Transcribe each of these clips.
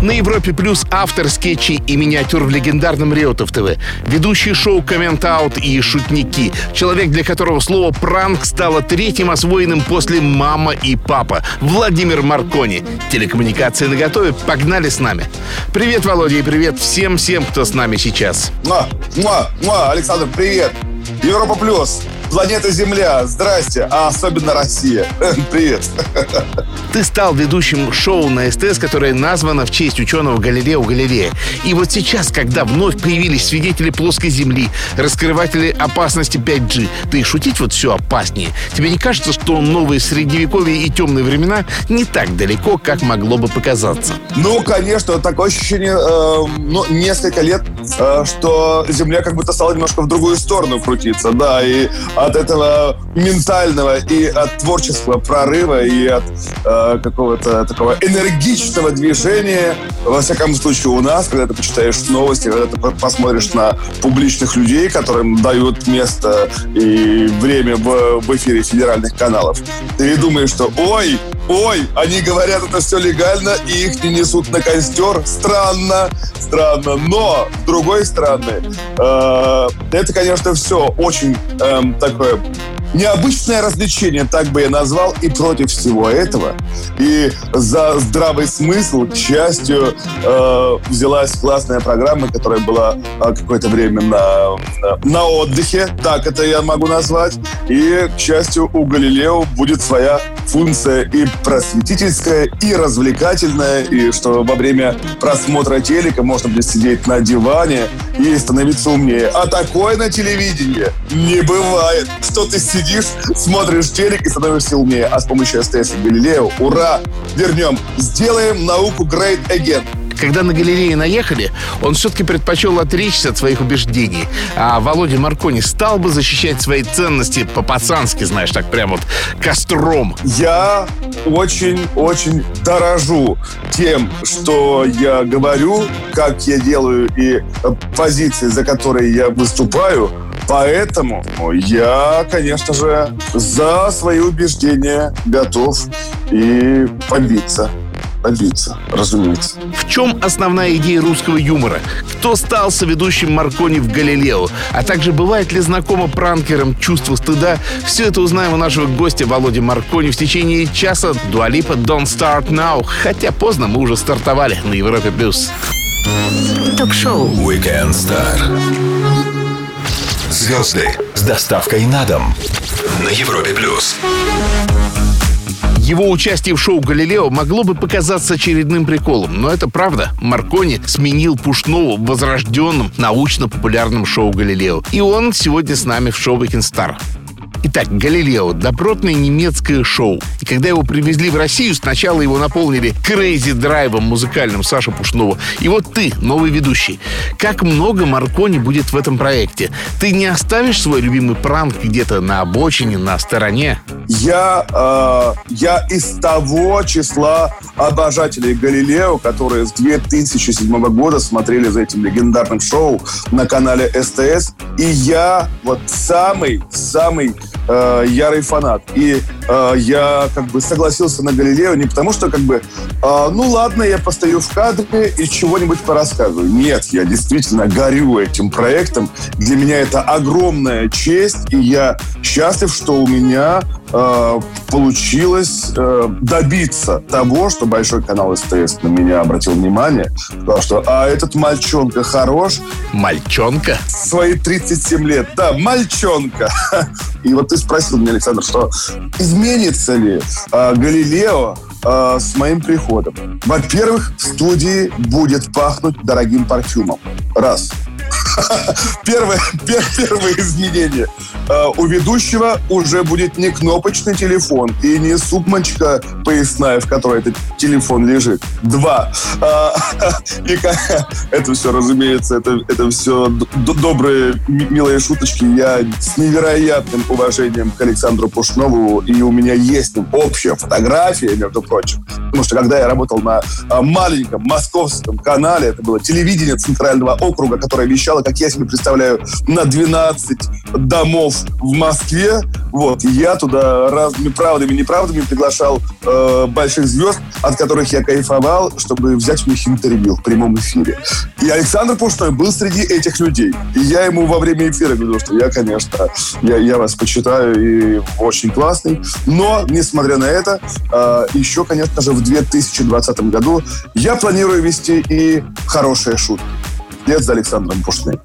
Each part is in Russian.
На Европе Плюс автор скетчей и миниатюр в легендарном Реутов ТВ. Ведущий шоу «Коммент Аут» и «Шутники». Человек, для которого слово «пранк» стало третьим освоенным после «мама» и «папа». Владимир Маркони. Телекоммуникации наготове. Погнали с нами. Привет, Володя, и привет всем-всем, кто с нами сейчас. Муа, муа, муа, Александр, привет! Европа Плюс, планета Земля, здрасте, а особенно Россия. Привет. Ты стал ведущим шоу на СТС, которое названо в честь ученого Галилео Галилея. И вот сейчас, когда вновь появились свидетели плоской Земли, раскрыватели опасности 5G, ты шутить вот все опаснее. Тебе не кажется, что новые средневековье и темные времена не так далеко, как могло бы показаться? Ну, конечно, такое ощущение, э, ну, несколько лет, э, что Земля как будто стала немножко в другую сторону крутиться, да, и от этого ментального и от творческого прорыва и от э, какого-то такого энергичного движения, во всяком случае у нас, когда ты почитаешь новости, когда ты по- посмотришь на публичных людей, которым дают место и время в, в эфире федеральных каналов, ты думаешь, что ой, ой, они говорят это все легально и их не несут на костер. Странно, странно. Но, с другой стороны, э, это, конечно, все очень эм, такое необычное развлечение, так бы я назвал, и против всего этого. И за здравый смысл, к счастью, э, взялась классная программа, которая была э, какое-то время на, на, на отдыхе, так это я могу назвать. И, к счастью, у Галилео будет своя функция и просветительская, и развлекательная, и что во время просмотра телека можно будет сидеть на диване и становиться умнее. А такое на телевидении не бывает, что ты сидишь, смотришь телек и становишься умнее. А с помощью СТС и Галилео, ура, вернем, сделаем науку great again. Когда на галерее наехали, он все-таки предпочел отречься от своих убеждений. А Володя Маркони стал бы защищать свои ценности по-пацански, знаешь, так прям вот костром. Я очень-очень дорожу тем, что я говорю, как я делаю и э, позиции, за которые я выступаю. Поэтому я, конечно же, за свои убеждения готов и побиться. Побиться, разумеется. В чем основная идея русского юмора? Кто стал соведущим Маркони в «Галилео»? А также бывает ли знакомо пранкерам чувство стыда? Все это узнаем у нашего гостя Володи Маркони в течение часа. Дуалипа Don't Start Now. Хотя поздно, мы уже стартовали на Европе+. плюс. Ток-шоу Weekend Star. Звезды с доставкой на дом на Европе плюс. Его участие в шоу «Галилео» могло бы показаться очередным приколом, но это правда. Маркони сменил Пушнову в возрожденном научно-популярном шоу «Галилео». И он сегодня с нами в шоу «Weekend Star». Итак, «Галилео» — добротное немецкое шоу. И когда его привезли в Россию, сначала его наполнили крейзи драйвом музыкальным Саша Пушнова. И вот ты, новый ведущий. Как много Маркони будет в этом проекте? Ты не оставишь свой любимый пранк где-то на обочине, на стороне? Я, э, я из того числа обожателей Галилео, которые с 2007 года смотрели за этим легендарным шоу на канале СТС. И я вот самый, самый э, ярый фанат. И э, я как бы согласился на Галилео не потому, что как бы, э, ну ладно, я постою в кадре и чего-нибудь порассказываю. Нет, я действительно горю этим проектом. Для меня это огромная честь, и я счастлив, что у меня э, получилось э, добиться того, что большой канал СТС на меня обратил внимание, сказал, что а этот мальчонка хорош, Мальчонка? свои 37 лет, да, мальчонка. И вот ты спросил меня, Александр, что изменится ли э, Галилео э, с моим приходом? Во-первых, в студии будет пахнуть дорогим парфюмом. Раз. Первое, пер- первое изменение. Э, У ведущего уже будет не кнопочный телефон и не сумочка поясная, в которой этот телефон лежит. Два. А, И это все, разумеется, это, это все добрые, милые шуточки. Я с невероятным уважением к Александру Пушнову, и у меня есть общая фотография, между прочим. Потому что когда я работал на а, маленьком московском канале, это было телевидение Центрального округа, которое вещало, как я себе представляю, на 12 домов в Москве. Вот, и я туда разными правдами и неправдами приглашал э, больших звезд, от которых я кайфовал, чтобы взять у них интервью в прямом эфире. И Александр Пушной был среди этих людей. И я ему во время эфира говорил, что я, конечно, я, я вас почитаю и очень классный. Но, несмотря на это, э, еще, конечно же, в 2020 году я планирую вести и хорошие шутки. Вслед за Александром Пушным.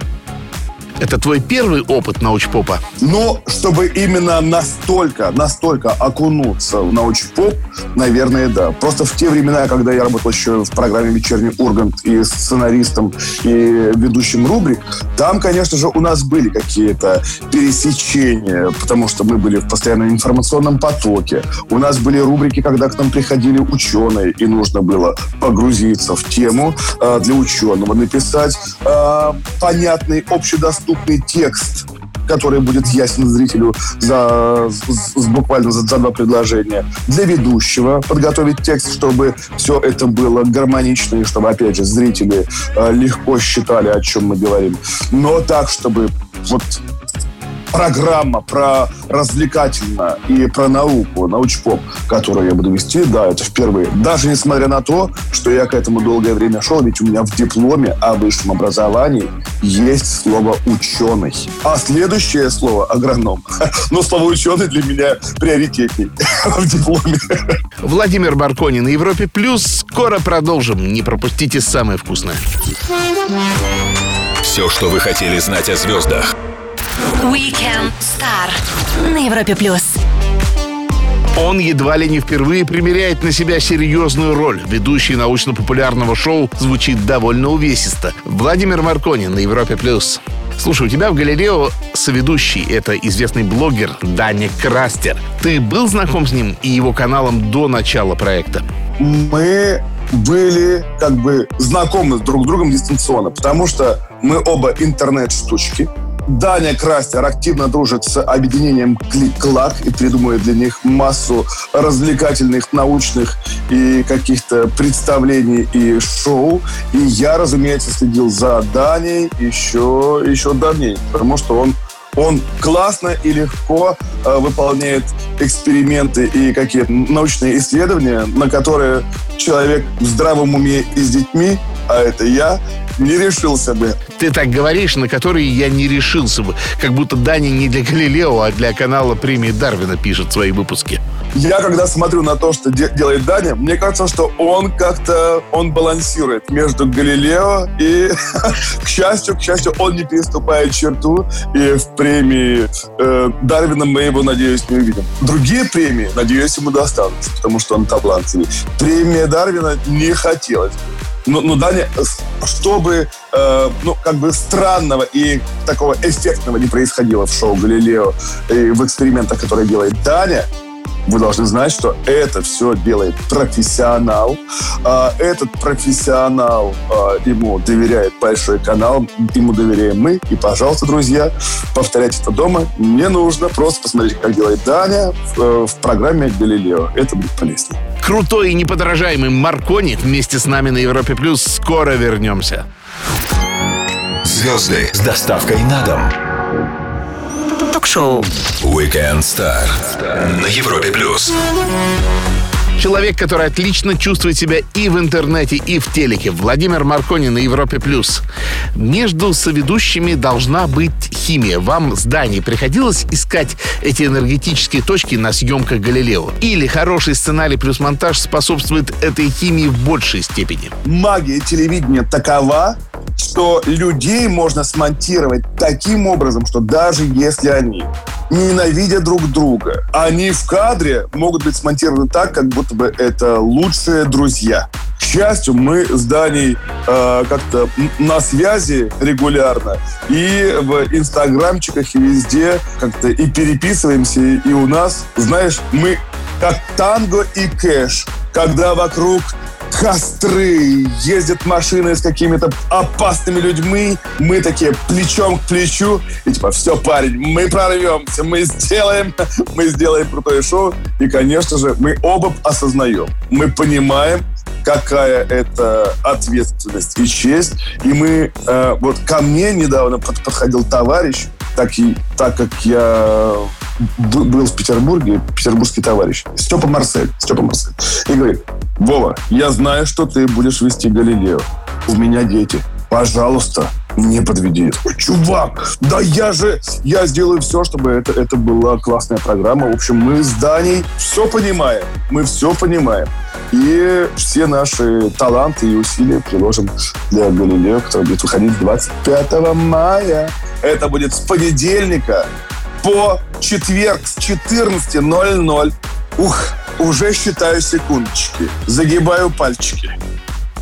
Это твой первый опыт научпопа? Но чтобы именно настолько, настолько окунуться в научпоп, наверное, да. Просто в те времена, когда я работал еще в программе «Вечерний Ургант» и сценаристом, и ведущим рубрик, там, конечно же, у нас были какие-то пересечения, потому что мы были в постоянном информационном потоке. У нас были рубрики, когда к нам приходили ученые, и нужно было погрузиться в тему э, для ученого, написать э, понятный, общедоступный доступный текст который будет ясен зрителю за, с, буквально за, за два предложения. Для ведущего подготовить текст, чтобы все это было гармонично и чтобы, опять же, зрители э, легко считали, о чем мы говорим. Но так, чтобы вот программа про развлекательно и про науку, научпоп, которую я буду вести, да, это впервые. Даже несмотря на то, что я к этому долгое время шел, ведь у меня в дипломе о высшем образовании есть слово «ученый». А следующее слово «агроном». Но слово «ученый» для меня приоритетней в дипломе. Владимир Баркони на Европе Плюс. Скоро продолжим. Не пропустите самое вкусное. Все, что вы хотели знать о звездах. Weekend Star на Европе плюс. Он едва ли не впервые примеряет на себя серьезную роль. Ведущий научно-популярного шоу звучит довольно увесисто. Владимир Маркони на Европе+. плюс. Слушай, у тебя в «Галилео» соведущий. Это известный блогер Даня Крастер. Ты был знаком с ним и его каналом до начала проекта? Мы были как бы знакомы друг с другом дистанционно, потому что мы оба интернет-штучки. Даня Крастер активно дружит с объединением Клик-Клак и придумывает для них массу развлекательных, научных и каких-то представлений и шоу. И я, разумеется, следил за Даней еще, еще давнее, потому что он он классно и легко э, выполняет эксперименты и какие-то научные исследования, на которые человек в здравом уме и с детьми, а это я, не решился бы. Ты так говоришь, на которые я не решился бы. Как будто Дани не для Галилео, а для канала премии Дарвина пишет свои выпуски. Я когда смотрю на то, что де- делает Даня, мне кажется, что он как-то, он балансирует между Галилео и, к счастью, к счастью, он не переступает черту, и в премии э, Дарвина мы его, надеюсь, не увидим. Другие премии, надеюсь, ему достанутся, потому что он талантливый. Премия Дарвина не хотелось но, но Даня, чтобы, э, ну, как бы странного и такого эффектного не происходило в шоу «Галилео» и в экспериментах, которые делает Даня, вы должны знать, что это все делает профессионал. А, этот профессионал а, ему доверяет большой канал, ему доверяем мы. И, пожалуйста, друзья, повторять это дома не нужно. Просто посмотрите, как делает Даня в, э, в программе «Галилео». Это будет полезно. Крутой и неподражаемый Маркони вместе с нами на Европе Плюс. Скоро вернемся. Звезды с доставкой на дом ток-шоу. Weekend Star на Европе плюс. Человек, который отлично чувствует себя и в интернете, и в телеке. Владимир Маркони на Европе+. плюс. Между соведущими должна быть химия. Вам с Даней приходилось искать эти энергетические точки на съемках «Галилео»? Или хороший сценарий плюс монтаж способствует этой химии в большей степени? Магия телевидения такова, что людей можно смонтировать таким образом, что даже если они ненавидят друг друга, они в кадре могут быть смонтированы так, как будто бы это лучшие друзья. К счастью, мы с Даней э, как-то на связи регулярно. И в инстаграмчиках, и везде как-то и переписываемся. И у нас, знаешь, мы как танго и кэш, когда вокруг костры, ездят машины с какими-то опасными людьми. Мы такие плечом к плечу. И типа, все, парень, мы прорвемся, мы сделаем, мы сделаем крутое шоу. И, конечно же, мы оба осознаем. Мы понимаем, какая это ответственность и честь. И мы, э, вот ко мне недавно под, подходил товарищ, так, и, так как я был в Петербурге, петербургский товарищ, Степа Марсель, Степа Марсель, и говорит, Вова, я знаю, что ты будешь вести Галилео. У меня дети. Пожалуйста, не подведи. Чувак, да я же, я сделаю все, чтобы это, это была классная программа. В общем, мы с Даней все понимаем. Мы все понимаем. И все наши таланты и усилия приложим для Галилео, который будет выходить 25 мая. Это будет с понедельника по четверг с 14.00. Ух, уже считаю секундочки. Загибаю пальчики.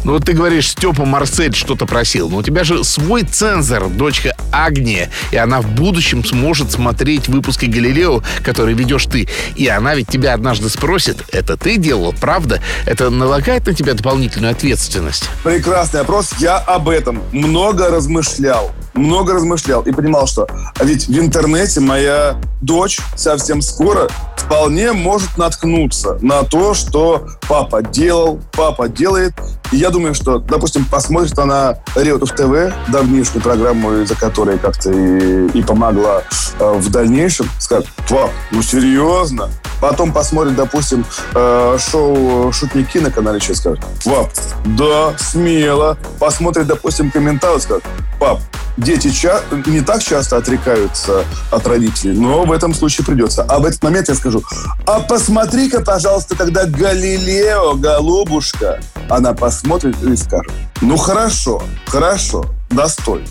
Ну вот ты говоришь, Степа Марсель что-то просил, но у тебя же свой цензор, дочка Агния, и она в будущем сможет смотреть выпуски Галилео, которые ведешь ты. И она ведь тебя однажды спросит, это ты делал, правда? Это налагает на тебя дополнительную ответственность? Прекрасный вопрос. Я об этом много размышлял много размышлял и понимал, что а ведь в интернете моя дочь совсем скоро вполне может наткнуться на то, что папа делал, папа делает. И я думаю, что, допустим, посмотрит она Реутов ТВ, давнишнюю программу, за которой как-то и, и помогла э, в дальнейшем, скажет, пап, ну серьезно? Потом посмотрит, допустим, э, шоу «Шутники» на канале «Че» скажет, пап, да, смело. Посмотрит, допустим, комментарий, скажет, пап, дети ча- не так часто отрекаются от родителей, но в этом случае придется. А в этот момент я скажу, а посмотри-ка, пожалуйста, тогда Галилео, голубушка. Она посмотрит и скажет, ну хорошо, хорошо, достойно.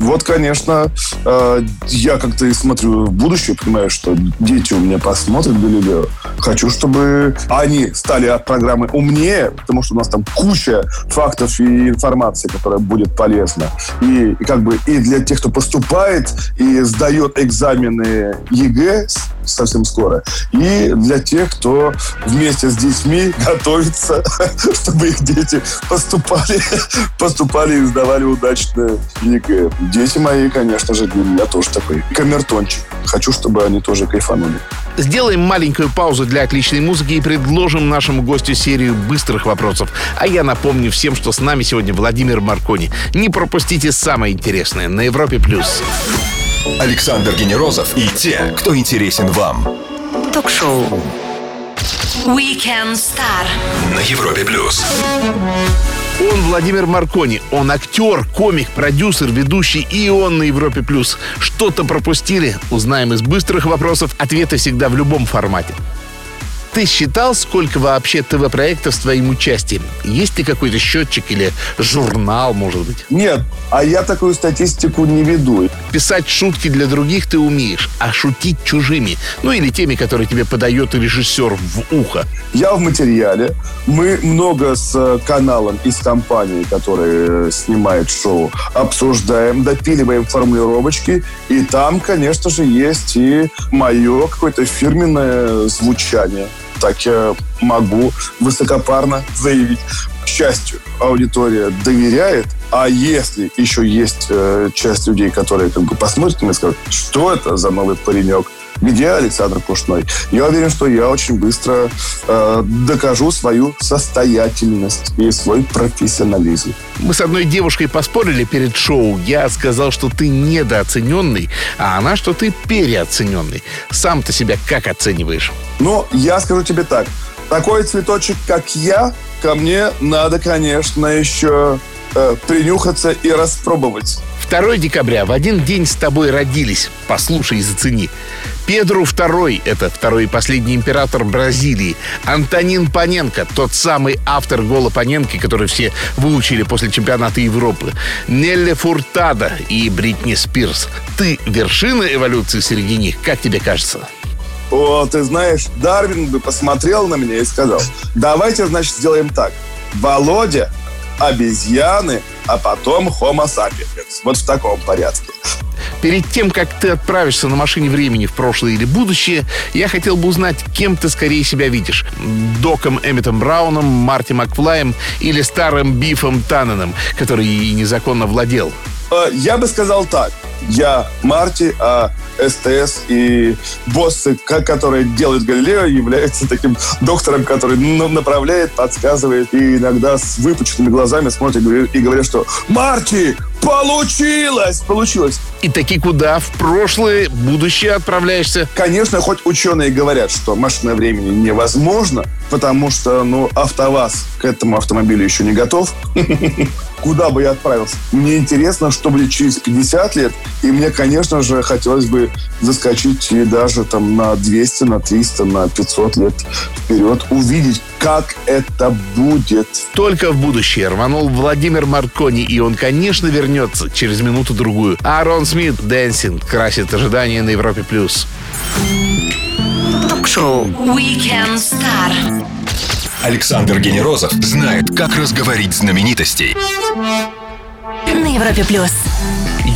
Вот, конечно, э, я как-то смотрю в будущее, понимаю, что дети у меня посмотрят Галилео. Хочу, чтобы они стали от программы умнее, потому что у нас там куча фактов и информации, которая будет полезна. И, и как бы и для тех, кто поступает и сдает экзамены ЕГЭ совсем скоро, и для тех, кто вместе с детьми готовится, чтобы их дети поступали, поступали и сдавали удачно ЕГЭ. Дети мои, конечно же, для меня тоже такой камертончик. Хочу, чтобы они тоже кайфанули. Сделаем маленькую паузу для отличной музыки и предложим нашему гостю серию быстрых вопросов. А я напомню всем, что с нами сегодня Владимир Маркони. Не пропустите самое интересное на Европе+. плюс. Александр Генерозов и те, кто интересен вам. Ток-шоу Weekend Star На Европе+. плюс. Он Владимир Маркони. Он актер, комик, продюсер, ведущий и он на Европе+. плюс. Что-то пропустили? Узнаем из быстрых вопросов. Ответы всегда в любом формате. Ты считал, сколько вообще ТВ-проектов с твоим участием? Есть ли какой-то счетчик или журнал, может быть? Нет, а я такую статистику не веду. Писать шутки для других ты умеешь, а шутить чужими, ну или теми, которые тебе подает режиссер в ухо. Я в материале. Мы много с каналом и с компанией, которая снимает шоу, обсуждаем, допиливаем формулировочки. И там, конечно же, есть и мое какое-то фирменное звучание так я могу высокопарно заявить. К счастью, аудитория доверяет, а если еще есть э, часть людей, которые как бы посмотрят и скажут, что это за новый паренек, где Александр Кушной. Я уверен, что я очень быстро э, докажу свою состоятельность и свой профессионализм. Мы с одной девушкой поспорили перед шоу. Я сказал, что ты недооцененный, а она, что ты переоцененный. Сам ты себя как оцениваешь? Ну, я скажу тебе так. Такой цветочек, как я, ко мне надо, конечно, еще э, принюхаться и распробовать. 2 декабря в один день с тобой родились. Послушай и зацени. Педру II – это второй и последний император Бразилии. Антонин Паненко – тот самый автор гола Паненки, который все выучили после чемпионата Европы. Нелли Фуртада и Бритни Спирс. Ты вершина эволюции среди них, как тебе кажется? О, ты знаешь, Дарвин бы посмотрел на меня и сказал, давайте, значит, сделаем так. Володя, обезьяны, а потом Homo sapiens. Вот в таком порядке. Перед тем, как ты отправишься на машине времени в прошлое или будущее, я хотел бы узнать, кем ты скорее себя видишь. Доком Эмметом Брауном, Марти Макфлаем или старым Бифом Танненом, который и незаконно владел? Э, я бы сказал так. Я Марти, а СТС и боссы, которые делают Галилео, являются таким доктором, который направляет, подсказывает и иногда с выпученными глазами смотрит и говорит, что «Марти, получилось! Получилось!» И таки куда? В прошлое, будущее отправляешься? Конечно, хоть ученые говорят, что машина времени невозможно, потому что, ну, АвтоВАЗ к этому автомобилю еще не готов. Куда бы я отправился? Мне интересно, что будет через 50 лет, и мне, конечно же, хотелось бы заскочить и даже там на 200, на 300, на 500 лет вперед, увидеть, как это будет. Только в будущее рванул Владимир Маркони, и он, конечно, вернется через минуту-другую. Aaron Smith, «Dancin» красит ожидания на Европе+. плюс. Ток-шоу Weekend Star. Александр Генерозов знает, как разговорить знаменитостей. На Европе плюс.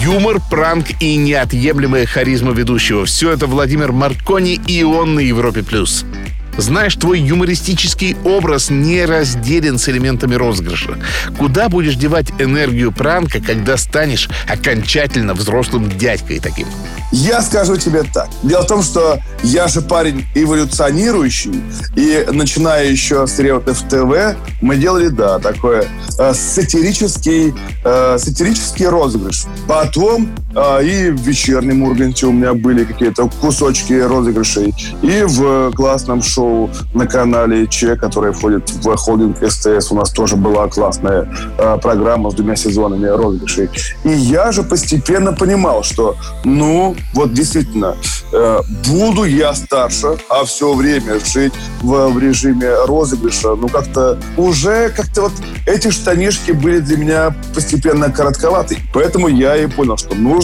Юмор, пранк и неотъемлемая харизма ведущего. Все это Владимир Маркони и он на Европе+. плюс. Знаешь, твой юмористический образ не разделен с элементами розыгрыша. Куда будешь девать энергию пранка, когда станешь окончательно взрослым дядькой таким? Я скажу тебе так. Дело в том, что я же парень эволюционирующий, и начиная еще с Реутов ТВ, мы делали, да, такое э, сатирический, э, сатирический розыгрыш. Потом и в вечернем Урганте у меня были какие-то кусочки розыгрышей, и в классном шоу на канале Че, которое входит в холдинг СТС, у нас тоже была классная э, программа с двумя сезонами розыгрышей. И я же постепенно понимал, что, ну, вот действительно, э, буду я старше, а все время жить в, в режиме розыгрыша, ну как-то уже как-то вот эти штанишки были для меня постепенно коротковаты. Поэтому я и понял, что нужно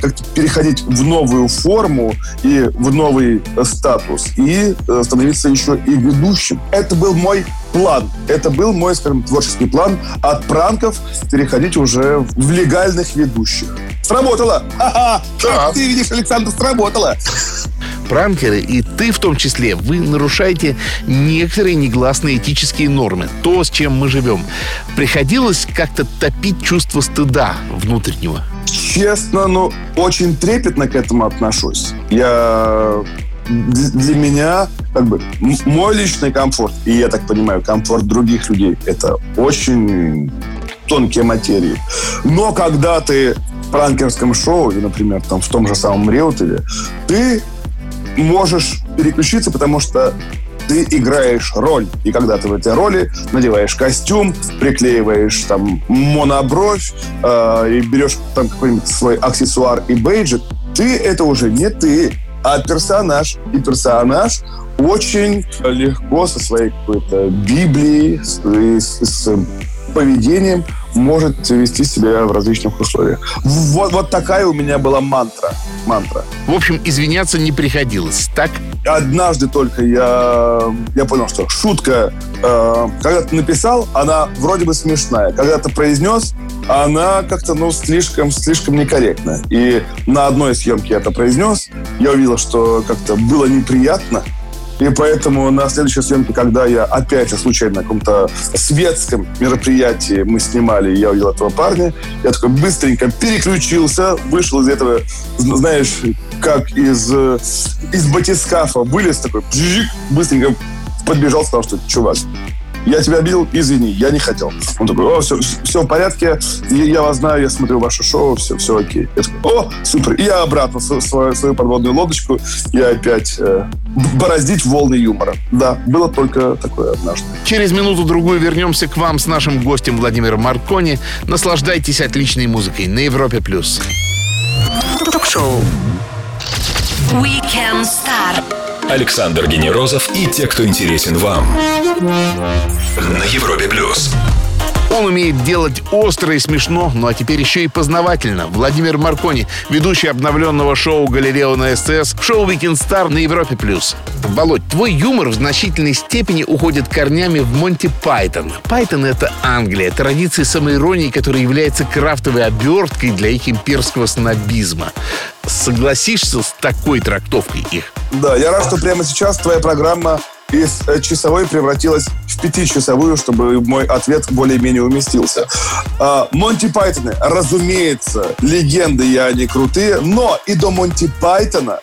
как-то переходить в новую форму и в новый э, статус и э, становиться еще и ведущим. Это был мой план. Это был мой, скажем, творческий план от пранков переходить уже в легальных ведущих. Сработало! Ха-ха! Как ты видишь, Александр, сработало! Пранкеры, и ты в том числе, вы нарушаете некоторые негласные этические нормы. То, с чем мы живем. Приходилось как-то топить чувство стыда внутреннего. Честно, ну, очень трепетно к этому отношусь. Я для меня как бы мой личный комфорт, и я так понимаю, комфорт других людей, это очень тонкие материи. Но когда ты в пранкерском шоу, или, например, там, в том же самом Реутове, ты можешь переключиться, потому что ты играешь роль. И когда ты в этой роли надеваешь костюм, приклеиваешь там монобровь э, и берешь там какой-нибудь свой аксессуар и бейджик, ты это уже не ты, а персонаж. И персонаж очень легко со своей какой-то Библией, с, с, с поведением может вести себя в различных условиях. Вот, вот такая у меня была мантра. мантра. В общем, извиняться не приходилось, так? Однажды только я, я понял, что шутка, э, когда ты написал, она вроде бы смешная. Когда ты произнес, она как-то, ну, слишком, слишком некорректна. И на одной съемке я это произнес, я увидел, что как-то было неприятно, и поэтому на следующей съемке, когда я опять случайно на каком-то светском мероприятии мы снимали, я увидел этого парня, я такой быстренько переключился, вышел из этого, знаешь, как из, из батискафа, вылез такой, быстренько подбежал, сказал, что чувак, я тебя обидел, извини, я не хотел. Он такой, о, все, все в порядке, я, я вас знаю, я смотрю ваше шоу, все, все окей. Я такой, о, супер. И я обратно свою, свою, подводную лодочку, и опять э, бороздить волны юмора. Да, было только такое однажды. Через минуту-другую вернемся к вам с нашим гостем Владимиром Маркони. Наслаждайтесь отличной музыкой на Европе+. плюс. Ток-шоу Weekend Star. Александр Генерозов и те, кто интересен вам. На Европе плюс. Он умеет делать остро и смешно, ну а теперь еще и познавательно. Владимир Маркони, ведущий обновленного шоу «Галилео» на СТС, шоу «Weekend Star» на Европе+. плюс. Володь, твой юмор в значительной степени уходит корнями в Монти Пайтон. Пайтон — это Англия, традиции самоиронии, которая является крафтовой оберткой для их имперского снобизма. Согласишься с такой трактовкой их? Да, я рад, что прямо сейчас твоя программа из э, часовой превратилась в пятичасовую, чтобы мой ответ более-менее уместился. А, Монти Пайтоны, разумеется, легенды и они крутые, но и до Монти Пайтона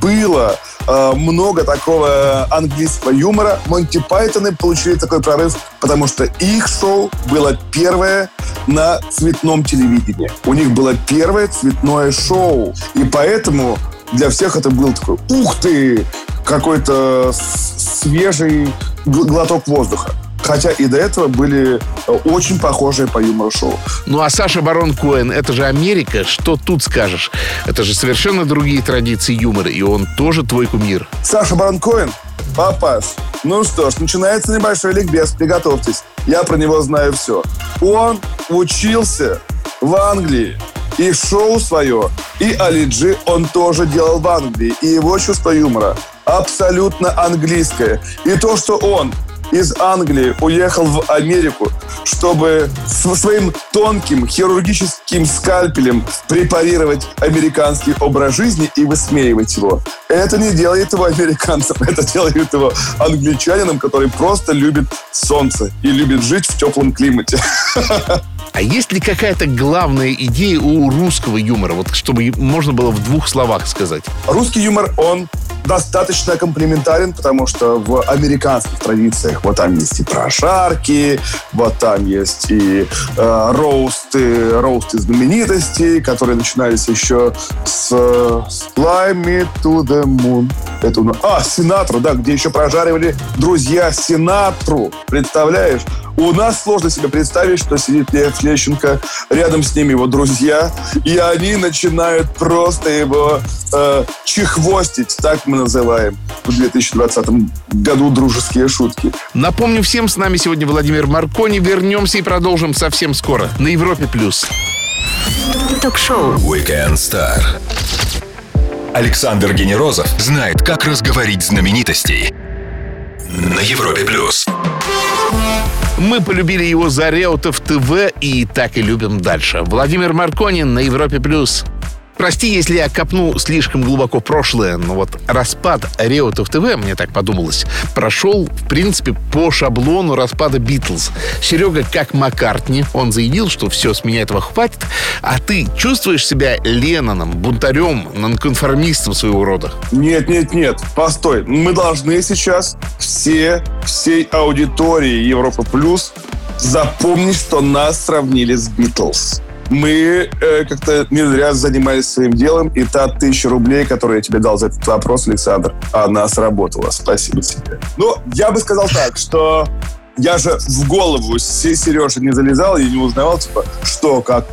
было э, много такого английского юмора. Монти Пайтоны получили такой прорыв, потому что их шоу было первое, на цветном телевидении. У них было первое цветное шоу. И поэтому для всех это был такой, ух ты, какой-то свежий глоток воздуха. Хотя и до этого были э, очень похожие по юмору шоу. Ну а Саша Барон Коэн, это же Америка, что тут скажешь? Это же совершенно другие традиции юмора, и он тоже твой кумир. Саша Барон Коэн, папаш. Ну что ж, начинается небольшой ликбез, приготовьтесь. Я про него знаю все. Он учился в Англии, и шоу свое, и Алиджи он тоже делал в Англии. И его чувство юмора абсолютно английское. И то, что он из Англии уехал в Америку, чтобы своим тонким хирургическим скальпелем препарировать американский образ жизни и высмеивать его. Это не делает его американцем, это делает его англичанином, который просто любит солнце и любит жить в теплом климате. А есть ли какая-то главная идея у русского юмора, вот чтобы можно было в двух словах сказать? Русский юмор, он достаточно комплементарен, потому что в американских традициях вот там есть и прошарки, вот там есть и э, роусты, роусты знаменитостей, которые начинались еще с Fly Me to the Moon. Это, а, Синатру, да, где еще прожаривали друзья Синатру. Представляешь? У нас сложно себе представить, что сидит Лев Лещенко, рядом с ним его друзья, и они начинают просто его э, чехвостить, так мы называем в 2020 году дружеские шутки. Напомню всем, с нами сегодня Владимир Маркони. Вернемся и продолжим совсем скоро на Европе+. плюс. Ток-шоу Weekend Star. Александр Генерозов знает, как разговорить знаменитостей на Европе+. плюс. Мы полюбили его за Реутов ТВ и так и любим дальше. Владимир Марконин на Европе+. плюс. Прости, если я копну слишком глубоко прошлое, но вот распад Реутов ТВ, мне так подумалось, прошел, в принципе, по шаблону распада Битлз. Серега как Маккартни, он заявил, что все, с меня этого хватит, а ты чувствуешь себя Ленноном, бунтарем, нонконформистом своего рода? Нет, нет, нет, постой. Мы должны сейчас все, всей аудитории Европа Плюс запомнить, что нас сравнили с Битлз мы э, как-то не зря занимались своим делом, и та тысяча рублей, которую я тебе дал за этот вопрос, Александр, она сработала. Спасибо тебе. Ну, я бы сказал так, что я же в голову Сережи не залезал и не узнавал, типа, что, как,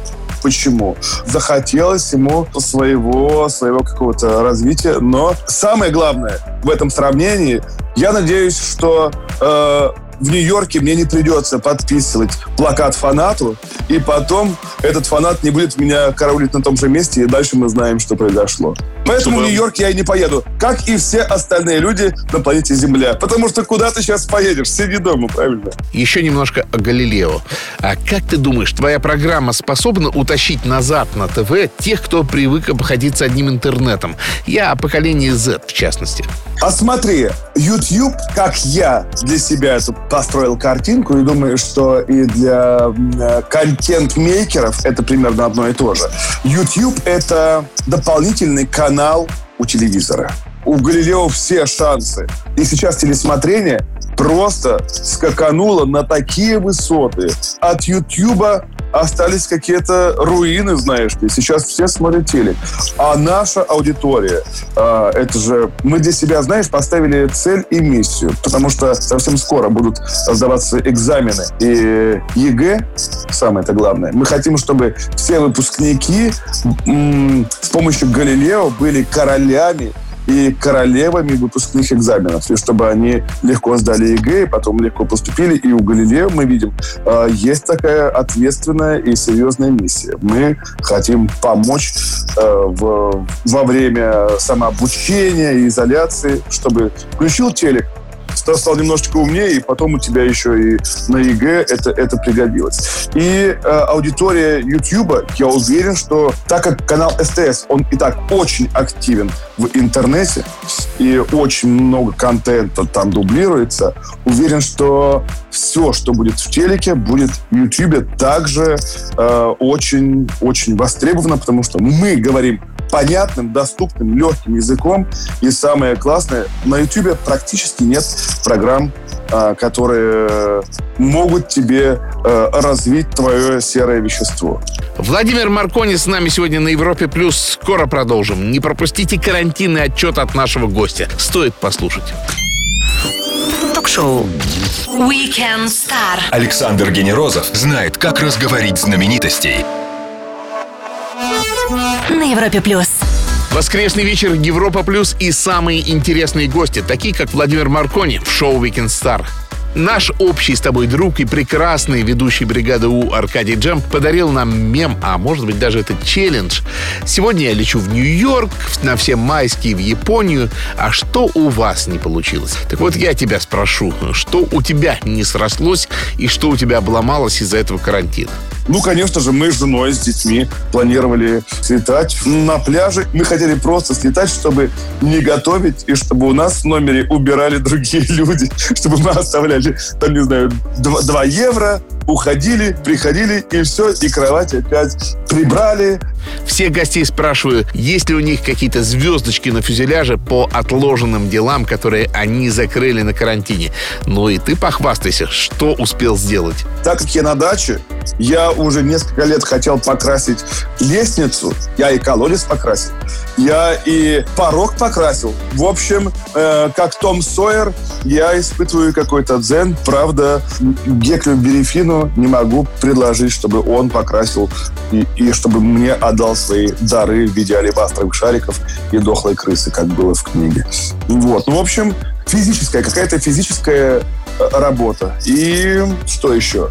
почему. Захотелось ему своего, своего какого-то развития. Но самое главное в этом сравнении, я надеюсь, что э, в Нью-Йорке мне не придется подписывать плакат фанату, и потом этот фанат не будет меня караулить на том же месте, и дальше мы знаем, что произошло. Поэтому Чтобы... в Нью-Йорк я и не поеду, как и все остальные люди на планете Земля. Потому что куда ты сейчас поедешь? Сиди дома, правильно? Еще немножко о Галилео. А как ты думаешь, твоя программа способна утащить назад на ТВ тех, кто привык обходиться одним интернетом? Я о поколении Z, в частности. А смотри, YouTube, как я для себя эту построил картинку, и думаю, что и для э, контент-мейкеров это примерно одно и то же. YouTube — это дополнительный канал у телевизора. У Галилео все шансы. И сейчас телесмотрение просто скакануло на такие высоты. От Ютьюба остались какие-то руины, знаешь ли. Сейчас все смотрят телек. А наша аудитория, э, это же... Мы для себя, знаешь, поставили цель и миссию. Потому что совсем скоро будут сдаваться экзамены. И ЕГЭ, самое это главное, мы хотим, чтобы все выпускники м- с помощью Галилео были королями и королевами выпускных экзаменов, и чтобы они легко сдали ЕГЭ, и потом легко поступили. И у Галилео мы видим, а, есть такая ответственная и серьезная миссия. Мы хотим помочь а, в, во время самообучения и изоляции, чтобы включил телек, стал, стал немножечко умнее, и потом у тебя еще и на ЕГЭ это, это пригодилось. И э, аудитория YouTube, я уверен, что так как канал СТС, он и так очень активен в интернете, и очень много контента там дублируется, уверен, что все, что будет в телеке, будет в YouTube также э, очень, очень востребовано, потому что мы говорим понятным, доступным, легким языком. И самое классное, на YouTube практически нет программ а, которые могут тебе э, развить твое серое вещество. Владимир Маркони с нами сегодня на Европе Плюс. Скоро продолжим. Не пропустите карантинный отчет от нашего гостя. Стоит послушать. Ток-шоу Weekend Star. Александр Генерозов знает, как разговорить знаменитостей. На Европе Плюс. Воскресный вечер Европа Плюс и самые интересные гости, такие как Владимир Маркони в шоу Weekend Star. Наш общий с тобой друг и прекрасный ведущий бригады У Аркадий Джем подарил нам мем, а может быть даже это челлендж. Сегодня я лечу в Нью-Йорк, на все майские в Японию. А что у вас не получилось? Так вот я тебя спрошу, что у тебя не срослось и что у тебя обломалось из-за этого карантина? Ну, конечно же, мы с женой, с детьми планировали слетать на пляже. Мы хотели просто слетать, чтобы не готовить, и чтобы у нас в номере убирали другие люди, чтобы мы оставляли, там, не знаю, 2, 2 евро, уходили, приходили, и все, и кровать опять прибрали. Все гостей спрашиваю, есть ли у них какие-то звездочки на фюзеляже по отложенным делам, которые они закрыли на карантине. Ну и ты похвастайся, что успел сделать. Так как я на даче, я уже несколько лет хотел покрасить лестницу. Я и колодец покрасил. Я и порог покрасил. В общем, э, как Том Сойер, я испытываю какой-то дзен. Правда, Геклю Берефину не могу предложить, чтобы он покрасил и, и чтобы мне отдал свои дары в виде алебастровых шариков и дохлой крысы, как было в книге. Вот. Ну, в общем, физическая, какая-то физическая э, работа. И что еще?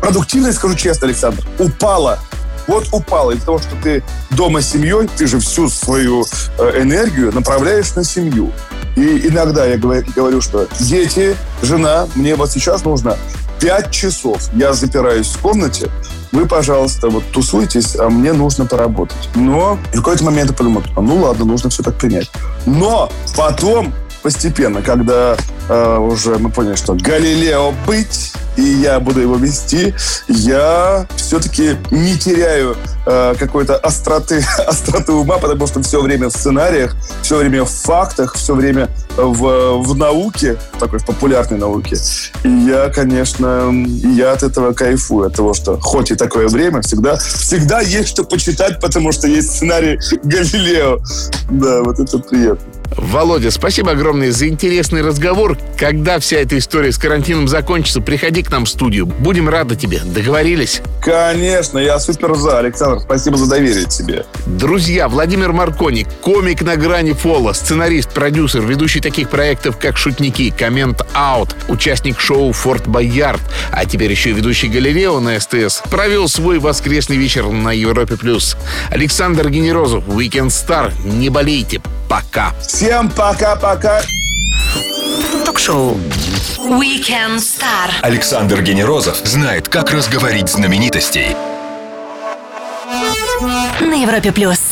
Продуктивность, скажу честно, Александр, упала вот упала из-за того, что ты дома с семьей, ты же всю свою э, энергию направляешь на семью. И иногда я говорю, что дети, жена, мне вот сейчас нужно 5 часов. Я запираюсь в комнате, вы, пожалуйста, вот тусуйтесь, а мне нужно поработать. Но в какой-то момент я подумал, ну ладно, нужно все так принять. Но потом постепенно, когда э, уже мы поняли, что Галилео быть, и я буду его вести, я все-таки не теряю э, какой-то остроты, остроты ума, потому что все время в сценариях, все время в фактах, все время в, в науке, такой в популярной науке. И я, конечно, я от этого кайфую, от того, что хоть и такое время, всегда, всегда есть что почитать, потому что есть сценарий Галилео. Да, вот это приятно. Володя, спасибо огромное за интересный разговор. Когда вся эта история с карантином закончится, приходи к нам в студию. Будем рады тебе. Договорились? Конечно, я супер за. Александр, спасибо за доверие тебе. Друзья, Владимир Маркони, комик на грани фола, сценарист, продюсер, ведущий таких проектов, как «Шутники», «Коммент Аут», участник шоу «Форт Боярд», а теперь еще и ведущий «Галилео» на СТС, провел свой воскресный вечер на Европе+. плюс. Александр Генерозов, «Weekend Star». Не болейте. Пока. Всем пока-пока. Ток-шоу Weekend Star. Александр Генерозов знает, как разговорить знаменитостей. На Европе Плюс.